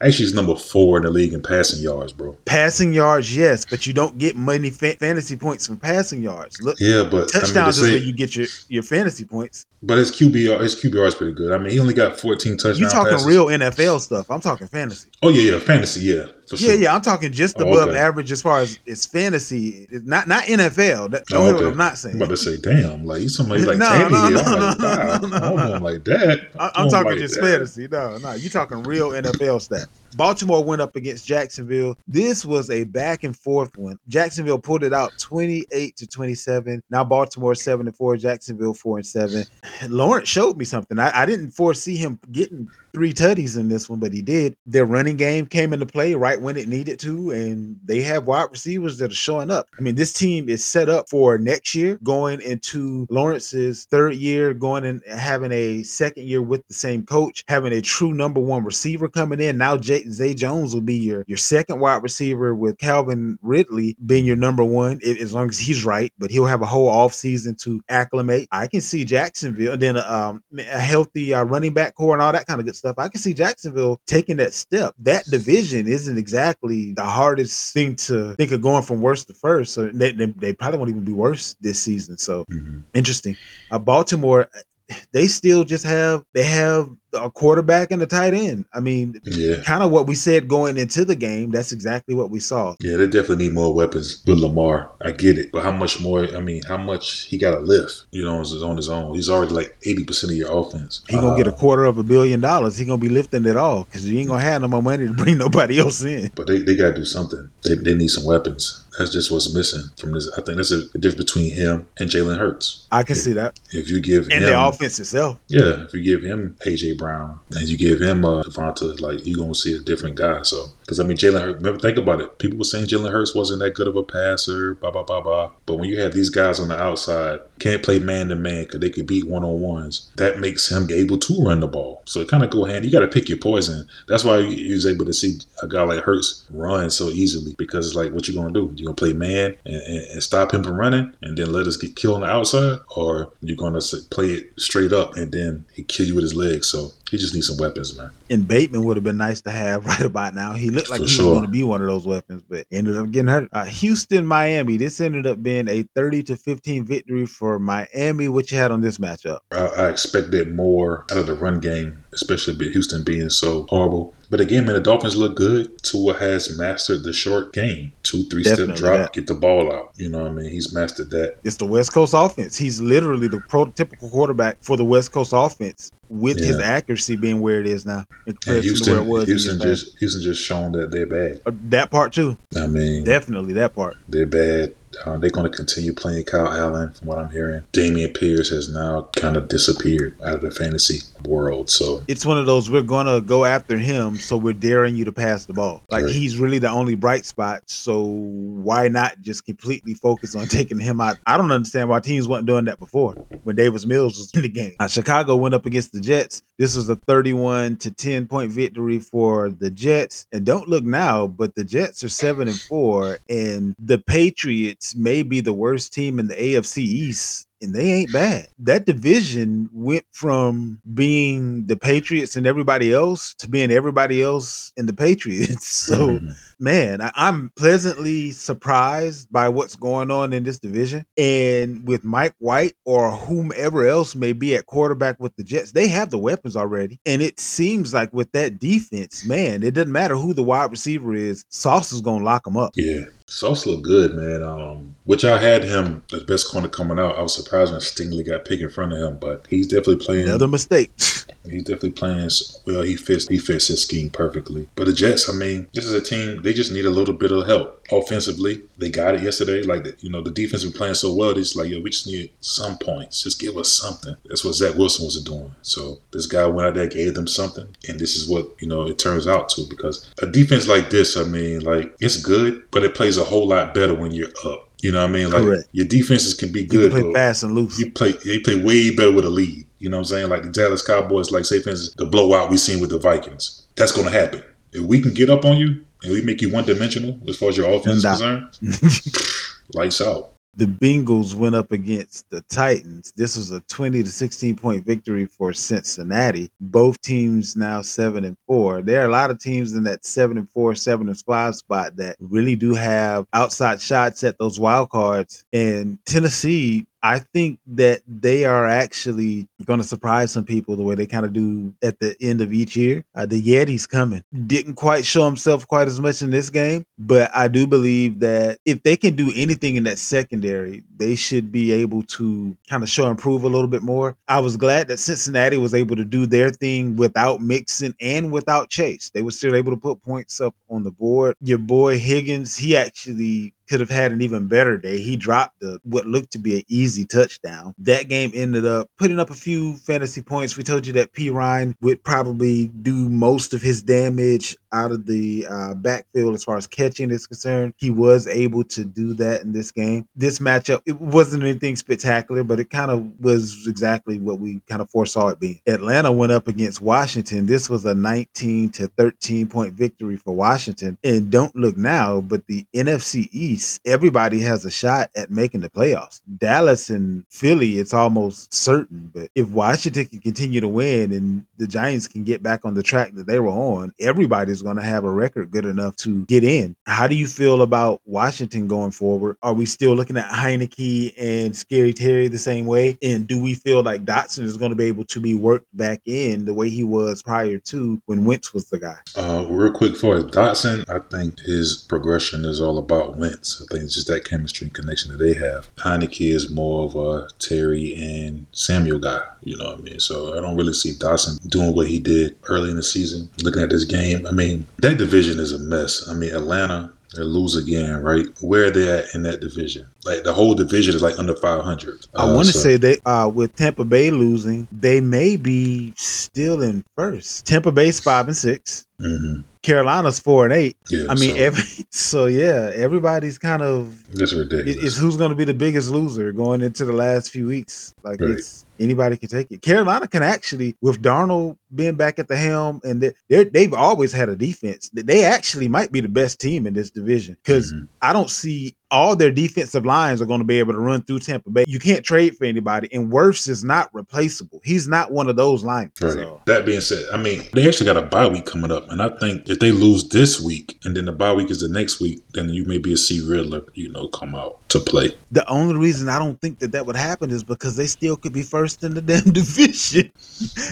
Actually, he's number four in the league in passing yards, bro. Passing yards, yes, but you don't get money fa- fantasy points from passing yards. Look, Yeah, but I mean, touchdowns is where you get your your fantasy points. but his QBR, his QBR is pretty good. I mean, he only got 14 touchdowns. You talking real NFL stuff? I'm talking fantasy. Oh yeah, yeah, fantasy, yeah, for Yeah, sure. yeah, I'm talking just Oh, above okay. average as far as it's fantasy, It's not not NFL. That, Oh, what okay. I'm not saying. I'm about to say, damn, like you somebody like <laughs> No, Tannehill. no, I'm no, like, no, no, no, no. like that. I, I I'm talking like just that. fantasy. No, no, you're talking real NFL stats. Baltimore went up against Jacksonville. This was a back and forth one. Jacksonville pulled it out 28 to 27. Now Baltimore 7 and 4, Jacksonville 4 and 7. <sighs> Lawrence showed me something. I, I didn't foresee him getting three tutties in this one, but he did. Their running game came into play right when it needed to, and they have wide receivers that are showing up. I mean, this team is set up for next year, going into Lawrence's third year, going and having a second year with the same coach, having a true number one receiver coming in. Now Jay, Zay Jones will be your your second wide receiver with Calvin Ridley being your number one, as long as he's right. But he'll have a whole offseason to acclimate. I can see Jacksonville, and then um, a healthy uh, running back core and all that kind of good. I can see Jacksonville taking that step. That division isn't exactly the hardest thing to think of going from worst to first. So they, they, they probably won't even be worse this season. So Mhm. interesting. Uh, Baltimore, they still just have they have a quarterback and a tight end. I mean, Yeah. kind of what we said going into the game. That's exactly what we saw. Yeah, they definitely need more weapons with Lamar. I get it, but how much more? I mean, how much he got to lift? You know, on his, own. He's already like eighty percent of your offense. He gonna get a Uh, quarter of a billion dollars. He gonna be lifting it all because you ain't gonna have no more money to bring <laughs> nobody else in. but they, they got to do something. They, they need some weapons. That's just what's missing from this. I think that's a, difference between him and Jalen Hurts. I can see that. If you give And him, the offense itself. yeah, if you give him AJ Brown and you give him uh, Devonta, like you're gonna see a different guy. So, because I mean, Jalen Hurts. Remember, think about it. People were saying Jalen Hurts wasn't that good of a passer, blah blah blah blah. But when you have these guys on the outside, can't play man to man because they could beat one on ones. That makes him able to run the ball. So it kind of go hand. You got to pick your poison. That's why he was able to see a guy like Hurts run so easily because it's like, what you gonna do? You gonna play man and, and, and stop him from running, and then let us get killed on the outside, or you gonna play it straight up and then he kill you with his legs? So he just needs some weapons, man. And Bateman would have been nice to have <laughs> right about now. He looked like For he sure. was going to be one of those weapons, but ended up getting hurt. Uh, Houston, Miami. This ended up being a 30 to 15 victory for Miami. What you had on this matchup? I, I expected more out of the run game, especially with Houston being so horrible. But again, man, the Dolphins look good. Tua has mastered the short game. Two, three Definitely step drop, that. get the ball out. You know what I mean? He's mastered that. It's the West Coast offense. He's literally the prototypical quarterback for the West Coast offense, with his accuracy being where it is now And Houston, it was. Houston just Houston just shown that they're bad. Uh, that part too. I mean, Definitely that part. they're bad. Uh, they're going to continue playing Kyle Allen, from what I'm hearing. Dameon Pierce has now kind of disappeared out of the fantasy world. So It's one of those we're gonna go after him, so we're daring you to pass the ball. Like Right. he's really the only bright spot. So why not just completely focus on <laughs> taking him out? I don't understand why teams weren't doing that before when Davis Mills was <laughs> in the game. Uh, Chicago went up against the Jets. This was a 31 to 10 point victory for the Jets. And don't look now, but the Jets are seven and four, and the Patriots may be the worst team in the AFC East and they ain't bad. That division went from being the Patriots and everybody else to being everybody else and the Patriots. <laughs> So, Mhm. man, I, I'm pleasantly surprised by what's going on in this division. And with Mike White or whomever else may be at quarterback with the Jets, they have the weapons already. And it seems like with that defense, man, it doesn't matter who the wide receiver is, Sauce is going to lock them up. Yeah, Sauce looked good, man. Um, which I had him the best corner coming out. I was surprised when Stingley got picked in front of him, but he's definitely playing. Another mistake. <laughs> He's definitely playing well. He fits he fits his scheme perfectly. But the Jets, I mean, this is a team. They just need a little bit of help offensively. They got it yesterday. Like you know, the defense been playing so well. It's like yo, we just need some points. Just give us something. That's what Zach Wilson was doing. So this guy went out there, gave them something, and this is what you know it turns out to. Because a defense like this, I mean, like it's good, but it plays a whole lot better when you're up. You know what I mean? Like Correct. your defenses can be You good, play fast and loose. you play they play way better with a lead. You know what I'm saying? Like the Dallas Cowboys, like say for instance, the blowout we seen with the Vikings. That's gonna happen. If we can get up on you and we make you one dimensional as far as your offense is concerned, <laughs> lights out. The Bengals went up against the Titans. This was a 20 to 16 point victory for Cincinnati. Both teams now seven and four. There are a lot of teams in that seven and four, seven and five spot that really do have outside shots at those wild cards. And Tennessee, I think that they are actually going to surprise some people the way they kind of do at the end of each year. Uh, the Yeti's coming. Didn't quite show himself quite as much in this game, but I do believe that if they can do anything in that secondary, they should be able to kind of show improve a little bit more. I was glad that Cincinnati was able to do their thing without Mixon and without Chase. They were still able to put points up on the board. Your boy Higgins, he actually could have had an even better day. He dropped the what looked to be an easy touchdown. That game ended up putting up a few fantasy points. We told you that Perine would probably do most of his damage out of the uh, backfield as far as catching is concerned. He was able to do that in this game. This matchup, it wasn't anything spectacular, but it kind of was exactly what we kind of foresaw it being. Atlanta went up against Washington. This was a 19 to 13 point victory for Washington. And don't look now, but the NFC East, everybody has a shot at making the playoffs. Dallas and Philly, it's almost certain. But if Washington can continue to win and the Giants can get back on the track that they were on, everybody's going to have a record good enough to get in. How do you feel about Washington going forward? Are we still looking at Heinicke and Scary Terry the same way? And do we feel like Dotson is going to be able to be worked back in the way he was prior to when Wentz was the guy? Uh, real quick for Dotson, I think his progression is all about Wentz. I think it's just that chemistry and connection that they have. Heinicke is more of a Terry and Samuel guy, you know what I mean? So I don't really see Dotson doing what he did early in the season. Looking at this game, I mean, that division is a mess. I mean, Atlanta, they lose again, right? Where are they at in that division? Like the whole division is like under 500. I Uh, want to so- say that uh, with Tampa Bay losing, they may be still in first. Tampa Bay's five and six. Mhm. Carolina's four and eight. Yeah, I mean, so every <laughs> so yeah, everybody's kind of that's it- ridiculous. it's who's going to be the biggest loser going into the last few weeks. Like Right. it's anybody can take it. Carolina can actually, with Darnold being back at the helm, and they they're, they've always had a defense. They actually might be the best team in this division because Mhm. I don't see all their defensive lines are going to be able to run through Tampa Bay. You can't trade for anybody, and Wirfs is not replaceable. He's not one of those linemen. Right. So That being said, I mean, they actually got a bye week coming up, and I think if they lose this week and then the bye week is the next week, then you may be a C Ridder, you know, come out to play. the only reason I don't think that that would happen is because they still could be first in the <laughs> damn division.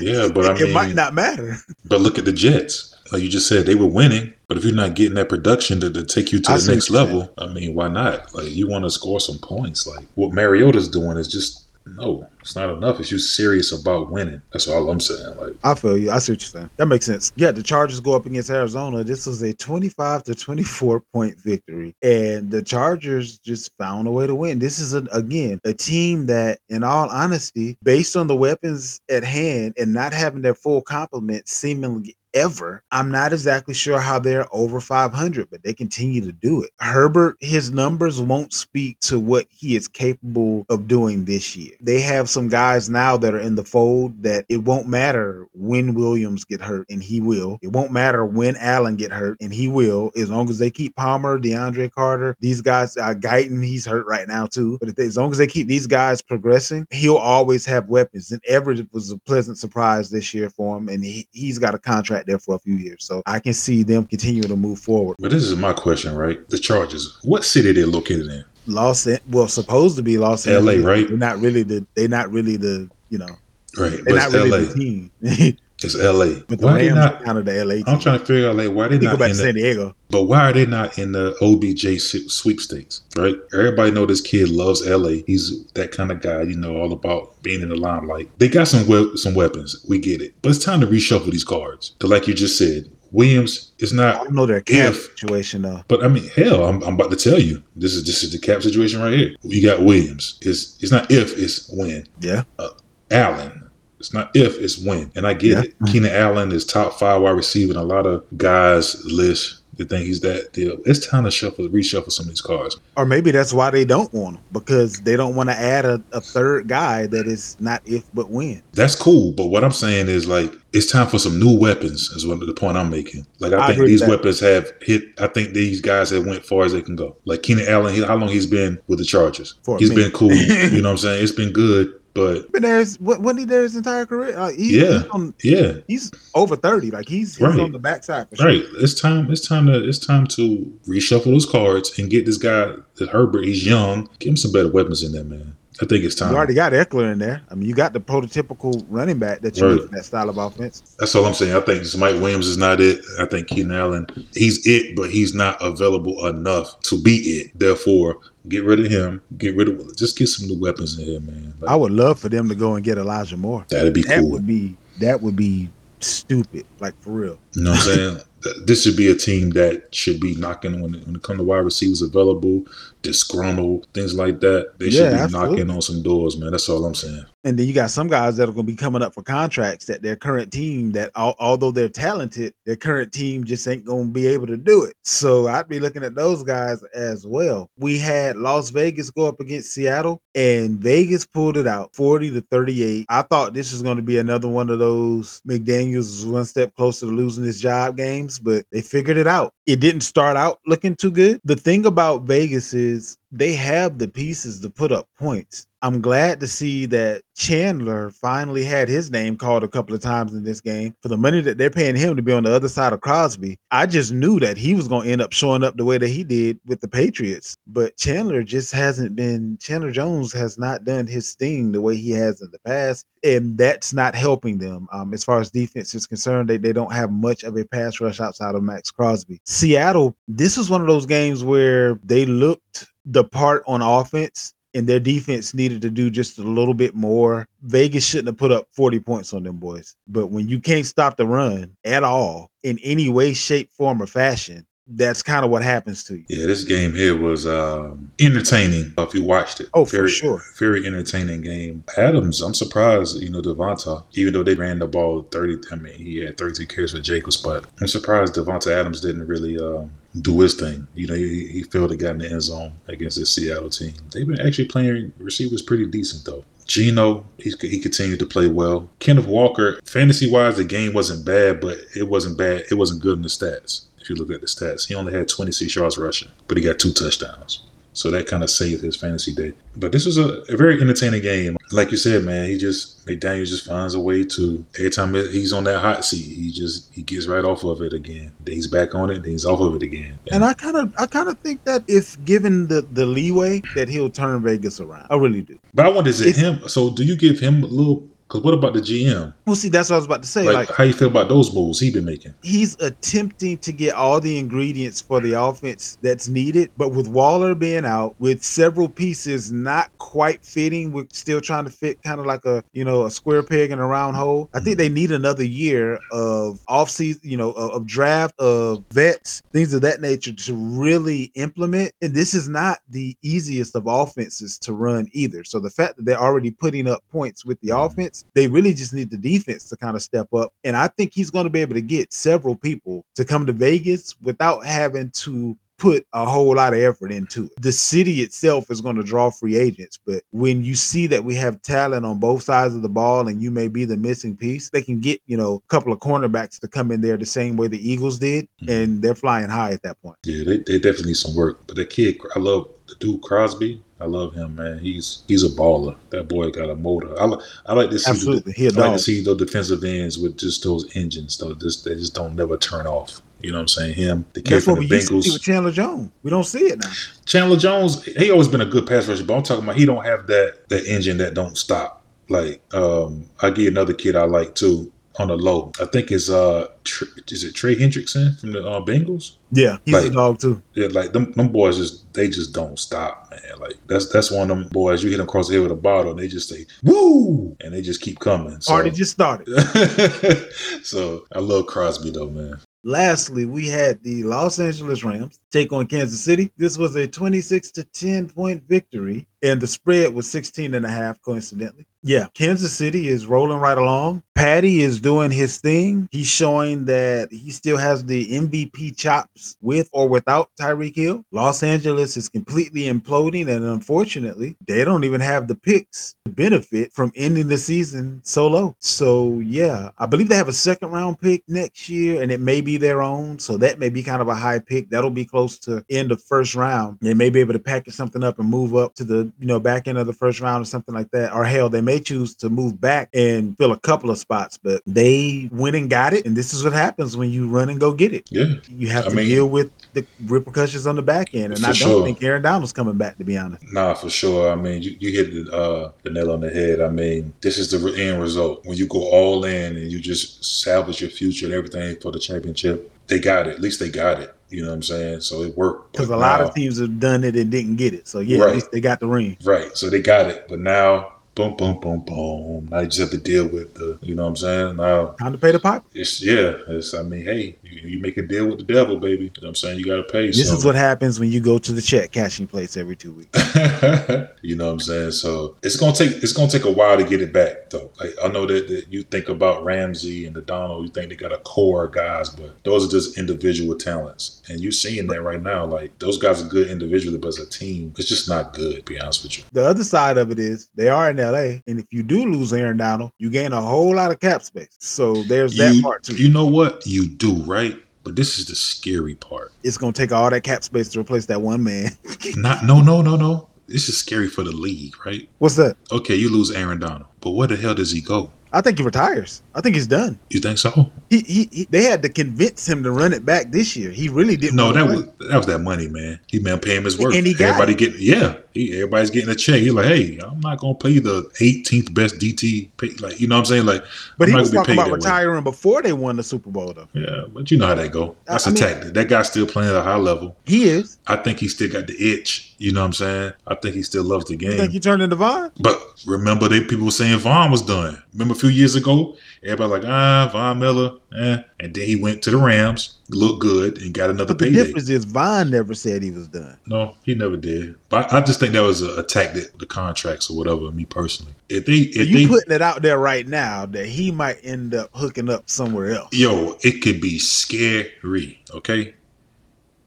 Yeah, but I it might not matter. but look at the Jets. Like you just said, they were winning, but if you're not getting that production to, to take you to I the next level, I mean, why not? Like you want to score some points. Like what Mariota's doing is just no, it's not enough. If you're serious about winning, that's all I'm saying. Like I feel you. I see what you're saying. That makes sense. Yeah, the Chargers go up against Arizona. This was a 25 to 24 point victory, and the Chargers just found a way to win. This is a, again a team that, in all honesty, based on the weapons at hand and not having their full complement, seemingly ever. I'm not exactly sure how they're over 500, but they continue to do it. Herbert, his numbers won't speak to what he is capable of doing this year. They have some guys now that are in the fold that it won't matter when Williams get hurt, and he will. It won't matter when Allen get hurt, and he will, as long as they keep Palmer, DeAndre Carter, these guys, uh, Guyton, he's hurt right now too. But they, as long as they keep these guys progressing, he'll always have weapons. And Everett was a pleasant surprise this year for him, and he, he's got a contract there for a few years. So I can see them continuing to move forward. But this is my question, right? The Chargers. What city they're located in? Los, well, supposed to be Los LA, Angeles. right? They're not really the. They're not really the. You know, Right. they're But not really LA. the team. <laughs> It's LA. but the why they Rams not? are kind of the LA team. I'm trying to figure out like why they they go back in to San the, Diego. but why are they not in the OBJ sweepstakes? Right? Everybody know this kid loves LA. He's that kind of guy, you know, all about being in the limelight. They got some we- some weapons. We get it, but it's time to reshuffle these cards. 'Cause like you just said, Williams is I not. don't know their cap If- situation though. But I mean, hell, I'm, I'm about to tell you. This is this is the cap situation right here. You got Williams. It's it's not if, it's when. Yeah, uh, Allen. It's not if, it's when. And I get Yeah. it. Keenan Allen is top five wide receiver in a lot of guys' list. They think he's that deal. It's time to shuffle, reshuffle some of these cards. or maybe that's why they don't want him because they don't want to add a, a third guy that is not if but when. That's cool. But what I'm saying is like it's time for some new weapons, is what the point I'm making. Like I, I think these weapons have hit I think these guys have went far as they can go. Like Keenan Allen, he, how long he's been with the Chargers? For He's been cool. <laughs> you know what I'm saying? It's been good. But But there's what when he there his entire career. Uh, he, Yeah. he's, on, yeah, he's over thirty. Like he's, he's Right. on the backside for sure. Right. It's time. It's time to. It's time to reshuffle those cards and get this guy, the Herbert. He's young. Give him some better weapons in there, man. I think it's time. You already got Ekeler in there. I mean, you got the prototypical running back that you Right. need for that style of offense. That's all I'm saying. I think Mike Williams is not it. I think Keenan Allen, he's it, but he's not available enough to be it. Therefore, get rid of him. Get rid of. Just get some new weapons in here, man. Like, I would love for them to go and get Elijah Moore. that'd be That cool. would be that would be stupid, like for real. You know what I'm saying? <laughs> This should be a team that should be knocking when it, when it comes to wide receivers available, disgruntled, things like that. They should Yeah, be absolutely. knocking on some doors, man. That's all I'm saying. And then you got some guys that are going to be coming up for contracts that their current team that al- although they're talented, their current team just ain't going to be able to do it. So I'd be looking at those guys as well. We had Las Vegas go up against Seattle and Vegas pulled it out 40 to 38. I thought this was going to be another one of those McDaniels was one step closer to losing his job games, but they figured it out. It didn't start out looking too good. The thing about Vegas is is they have the pieces to put up points. I'm glad to see that Chandler finally had his name called a couple of times in this game for the money that they're paying him to be on the other side of Crosby. I just knew that he was going to end up showing up the way that he did with the Patriots, but Chandler just hasn't been. Chandler Jones has not done his thing the way he has in the past, and that's not helping them. Um, as far as defense is concerned, they, they don't have much of a pass rush outside of Maxx Crosby. Seattle, this is one of those games where they looked the part on offense and their defense needed to do just a little bit more. Vegas shouldn't have put up 40 points on them boys. But when you can't stop the run at all in any way, shape, form, or fashion, that's kind of what happens to you. Yeah, this game here was um, entertaining if you watched it. Oh, for very, sure. Very entertaining game. Adams, I'm surprised, you know, Davante, even though they ran the ball 30, I mean, he had 32 carries for Jacobs, but I'm surprised Davante Adams didn't really um, do his thing. You know, he, he failed to get in the end zone against this Seattle team. They've been actually playing receivers pretty decent, though. Gino, he, he continued to play well. Kenneth Walker, fantasy wise, the game wasn't bad, but it wasn't bad. It wasn't good in the stats. If you look at the stats, he only had 26 yards rushing, but he got two touchdowns. So that kind of saved his fantasy day. But this was a, a very entertaining game. Like you said, man, he just McDaniel just finds a way to every time he's on that hot seat, he just he gets right off of it again. Then he's back on it, then he's off of it again. And I kind of I kind of think that if given the the leeway that he'll turn Vegas around. I really do. but I wonder, is it If- him? So do you give him a little? Because what about the GM? Well, see, that's what I was about to say. Like, like how you feel about those moves he been making? he's attempting to get all the ingredients for the offense that's needed. But with Waller being out, with several pieces not quite fitting, we're still trying to fit kind of like a you know a square peg in a round hole. I think mm-hmm. they need another year of offseason, you know, of, of draft of vets, things of that nature to really implement. And this is not the easiest of offenses to run either. So the fact that they're already putting up points with the mm-hmm. offense offense. They really just need the defense to kind of step up. And I think he's going to be able to get several people to come to Vegas without having to put a whole lot of effort into it. The city itself is going to draw free agents, but when you see that we have talent on both sides of the ball and you may be the missing piece, they can get, you know, a couple of cornerbacks to come in there the same way the Eagles did, Mhm. and they're flying high at that point. Yeah, they, they definitely need some work. But the kid, I love the dude Crosby. I love him, man. He's he's a baller. That boy got a motor. I, li- I like to see Absolutely. The, I like to see those defensive ends with just those engines, though. Just they just don't never turn off. You know what I'm saying? Him, the kid That's from the we used to see Bengals. with Chandler Jones. We don't see it now. Chandler Jones, he always been a good pass rusher, but I'm talking about he don't have that that engine that don't stop. Like um, I get another kid I like too on the low. I think it's uh, Tr- is it Trey Hendrickson from the uh, Bengals? Yeah, he's a Like- dog too. Yeah, like them, them boys just they just don't stop, man. Like that's that's one of them boys. You hit them across the head with a bottle, and they just say "woo," and they just keep coming. So, Already just started. <laughs> so I love Crosby though, man. Lastly, we had the Los Angeles Rams take on Kansas City. This was a 26 to 10 point victory, and the spread was 16 and a half, coincidentally. Yeah, Kansas City is rolling right along. Patty is doing his thing. He's showing that he still has the MVP chops with or without Tyreek Hill. Los Angeles is completely imploding, and unfortunately, they don't even have the picks to benefit from ending the season so low. So, yeah, I believe they have a second round pick next year, and it may be their own. So, that may be kind of a high pick. That'll be close to end of first round. They may be able to package something up and move up to the you know back end of the first round or something like that. Or hell, they may choose to move back and fill a couple of spots, but they went and got it. And this is what happens when you run and go get it. Yeah, You have I to mean- deal with the repercussions on the back end. And I don't sure. think Aaron Donald's coming back, to be honest. nah, for sure. I mean, you, you hit the, uh, the nail on the head. I mean, this is the end result when you go all in and you just salvage your future and everything for the championship. They got it. At least they got it. You know what I'm saying? So it worked. Because a lot now- of teams have done it and didn't get it. So yeah, at least they got the ring. Right. So they got it. But now, boom, boom, boom, boom. Now you just have to deal with the, you know what I'm saying? Now, Time to pay the piper. it's, yeah, it's, I mean, hey, you, you make a deal with the devil, baby. You know what I'm saying? You got to pay. This so. is what happens when you go to the check cashing place every two weeks. <laughs> you know what I'm saying? So it's gonna take it's gonna take a while to get it back though. Like I know that, that you think about Ramsey and the Donald, you think they got a core of guys, but those are just individual talents. And you're seeing that right now. Like those guys are good individually, but as a team, it's just not good, to be honest with you. The other side of it is they are in LA, and if you do lose Aaron Donald, you gain a whole lot of cap space. So there's that You, part too. you know what? You do, right? But this is the scary part. it's gonna take all that cap space to replace that one man. <laughs> Not no no no no. This is scary for the league, right? What's that? Okay, you lose Aaron Donald, but where the hell does he go? I think he retires. I think he's done. You think so? He, he, he they had to convince him to run it back this year. He really didn't. No, that was that was that money, man. He man pay him his worth. And he got Everybody it. getting yeah. He, everybody's getting a check. He's like, hey, I'm not gonna pay the 18th best DT. Pay, like you know what I'm saying? Like, But I'm he not was talking about that way. retiring before they won the Super Bowl, though. Yeah, but you know how that go. That's I a mean- tactic. That guy's still playing at a high level. He is. I think he still got the itch. You know what I'm saying? I think he still loves the You think game. he turned into Von? But remember, they people were saying Von was done. Remember a few years ago, everybody like ah Von Miller, eh. and then he went to the Rams, looked good, and got another But the payday. difference is Von never said he was done. No, he never did. But I just think that was a, a tactic, the contracts or whatever. Me personally, if they, if you they, putting it out there right now that he might end up hooking up somewhere else. yo, it could be scary. Okay,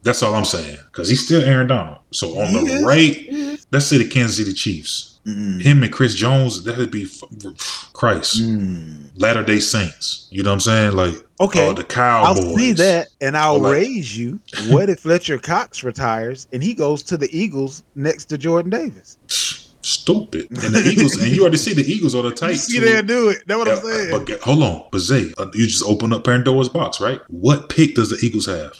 that's all I'm saying. Because he's still Aaron Donald. So on He the is. right, let's say the Kansas City Chiefs, Mm-mm. him and Chris Jones, that'd be Christ, Mm. Latter Day Saints. You know what I'm saying? Like, Okay. uh, the I'll see that and I'll like- raise you. What if Fletcher Cox retires and he goes to the Eagles next to Jordan Davis? Stupid. And the Eagles, and you already see the Eagles are the <laughs> You tight. see two- there do it. That's what I'm saying. But get- hold on, but Zay, uh, you just open up Pandora's box, right? What pick does the Eagles have?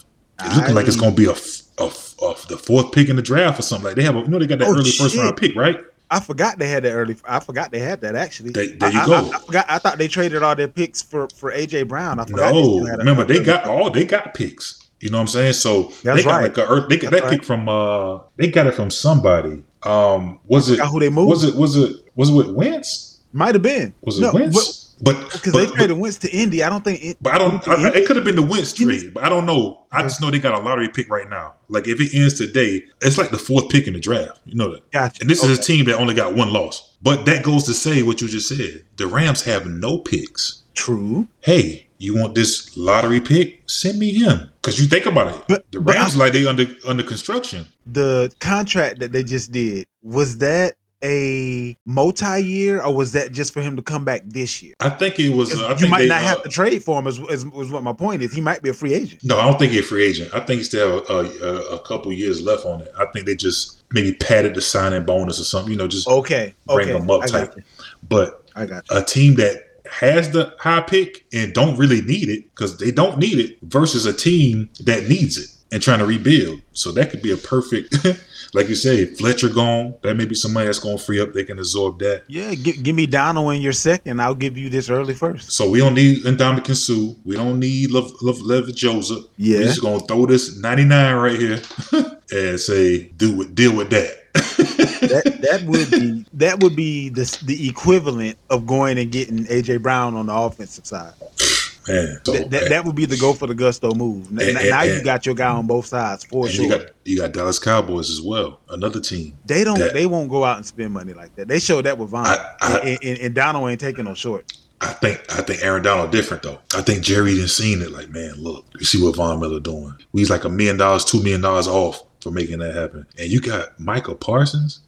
It's looking like it's going to be a, f- a f- a f- the fourth pick in the draft or something. Like they have, a, you know, they got that Oh, early first round pick, right? I forgot they had that early. I forgot they had that actually. There- there you I- go. I, I forgot. I thought they traded all their picks for for AJ Brown. I forgot. they No, had remember they got all they got picks. You know what I'm saying? So That's they got right. like a they got That's that pick from uh they got it from somebody. Um, was it who they moved. was it was it was it with Wentz? Might have been. Was it no, Wentz? But Because they traded Wentz to Indy. I don't think it, but I don't. I, it could have been the Wentz trade, but I don't know. I just know they got a lottery pick right now. Like if it ends today, it's like the fourth pick in the draft. You know that. Gotcha. And this is a team that only got one loss. But that goes to say what you just said. The Rams have no picks. true. Hey, you want this lottery pick? Send me him. Because you think about it, But- the but Rams I- like they under under construction. The contract that they just did was that a multi-year or was that just for him to come back this year? I think he was. Uh, I you might they, not uh, have to trade for him. Is, is, is what my point is. He might be a free agent. No, I don't think he's a free agent. I think he still have a, a, a couple years left on it. I think they just maybe padded the signing bonus or something. You know, just Okay. bring Okay. him up I type. But I got you. a team that has the high pick and don't really need it because they don't need it versus a team that needs it and trying to rebuild. So that could be a perfect, <laughs> like you say, Fletcher gone. That may be somebody that's going to free up. They can absorb that. Yeah, give, give me Dono in your second. I'll give you this early first. So we don't need Ndamukong Suh. We don't need Lev, Lev, Lev Joseph. Yeah. We're just going to throw this 99 right here <laughs> and say, do with, deal with that. <laughs> that that would be that would be the the equivalent of going and getting AJ Brown on the offensive side. Man, so, that, that, that would be the go for the gusto move. N- And- n- now you got your guy on both sides for sure. you got you got Dallas Cowboys as well, another team. they don't. that- they won't go out and spend money like that. They showed that with Von, I- I- and, and, and Dono ain't taking no short. I think I think Aaron Donald different though. I think Jerry didn't seen it like, man, look, you see what Von Miller doing. He's like a million dollars, two million dollars off for making that happen. And you got Micah Parsons.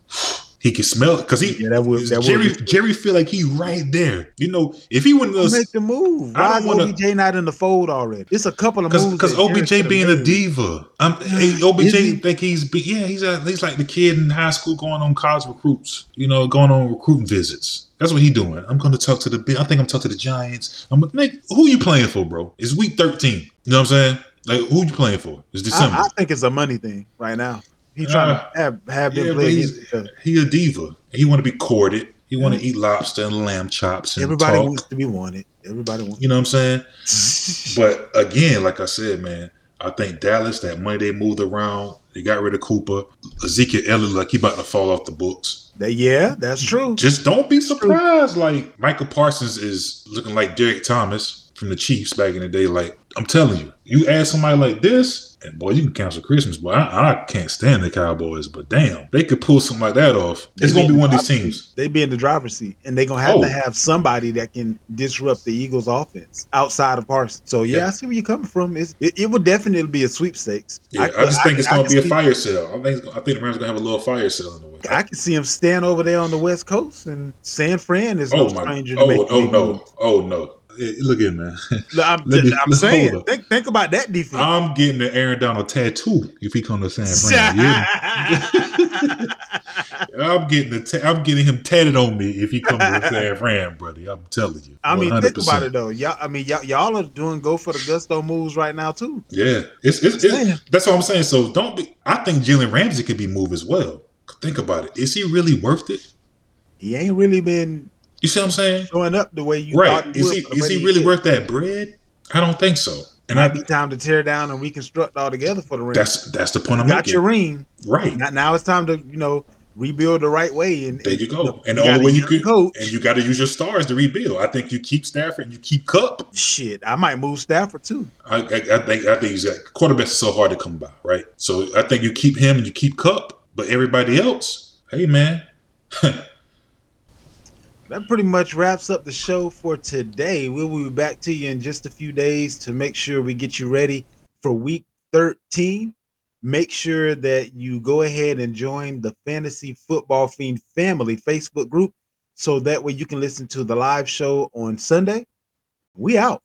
He can smell it because he Yeah, that would that Jerry would Jerry feel like he right there. You know, if he wouldn't have make the move. I Why is wanna- OBJ not in the fold already? It's a couple of moves because OBJ being a diva. Um, I'm, hey, OBJ he? think he's be, yeah he's a, he's like the kid in high school going on college recruits. You know, going on recruiting visits. That's what he doing. I'm going to talk to the. I think I'm talking to the Giants. I'm like, who you playing for, bro? It's week 13. You know what I'm saying? Like, who you playing for? It's December. I, I think it's a money thing right now. He trying Uh, to have have them yeah, but play he's- against each other. he a diva. He want to be courted. He want to eat lobster and lamb chops and Everybody talk. wants to be wanted. Everybody wants. You know what I'm saying? <laughs> But again, like I said, man, I think Dallas, that money they moved around, they got rid of Cooper. Ezekiel Elliott, like he about to fall off the books. That- yeah, that's true. Just don't be surprised. Like Micah Parsons is looking like Derrick Thomas from the Chiefs back in the day. Like I'm telling you, you ask somebody like this, and boy, you can cancel Christmas. But I, I can't stand the Cowboys. But damn, they could pull something like that off. It's gonna be one of these teams. They be in the driver's seat, and they're gonna have Oh. to have somebody that can disrupt the Eagles' offense outside of Parsons. So yeah, Yeah. I see where you're coming from. It's, it, it would definitely be a sweepstakes. Yeah, I, just think it's I gonna be a see- fire sale. I think I think the Rams gonna have a little fire sale in the way. I can see him stand over there on the West Coast, and San Fran is no Oh my! stranger to Oh, making oh big no! Oh no! Hey, Look at man. I'm, me- I'm <laughs> saying, think, think about that defense. I'm getting the Aaron Donald tattoo if he come to San Fran. You? <laughs> I'm getting the ta- I'm getting him tatted on me if he comes to <laughs> San Fran, buddy. I'm telling you. I mean, think about it though. Y'all, I mean, y'all, y'all are doing go for the gusto moves right now too. Yeah, it's, it's, it's that's what I'm saying. So don't be. I think Jalen Ramsey could be moved as well. Think about it. Is he really worth it? He ain't really been You see what I'm saying? showing up the way you right? Is he is he really worth that bread? I don't think so. And Might I, be time to tear down and reconstruct all together for the ring. that's that's the point I'm got making. Got your ring. right. Now, now it's time to you know rebuild the right way. And There you go. And the only way you could, coach. and you got to use your stars to rebuild. I think you keep Stafford and you keep Kupp. shit. I might move Stafford too. I, I, I think I think he's got quarterbacks are so hard to come by, right? So I think you keep him and you keep Kupp, but everybody else, hey man, <laughs> that pretty much wraps up the show for today. We'll be back to you in just a few days to make sure we get you ready for week 13. Make sure that you go ahead and join the Fantasy Football Fiend Family Facebook group so that way you can listen to the live show on Sunday. We out.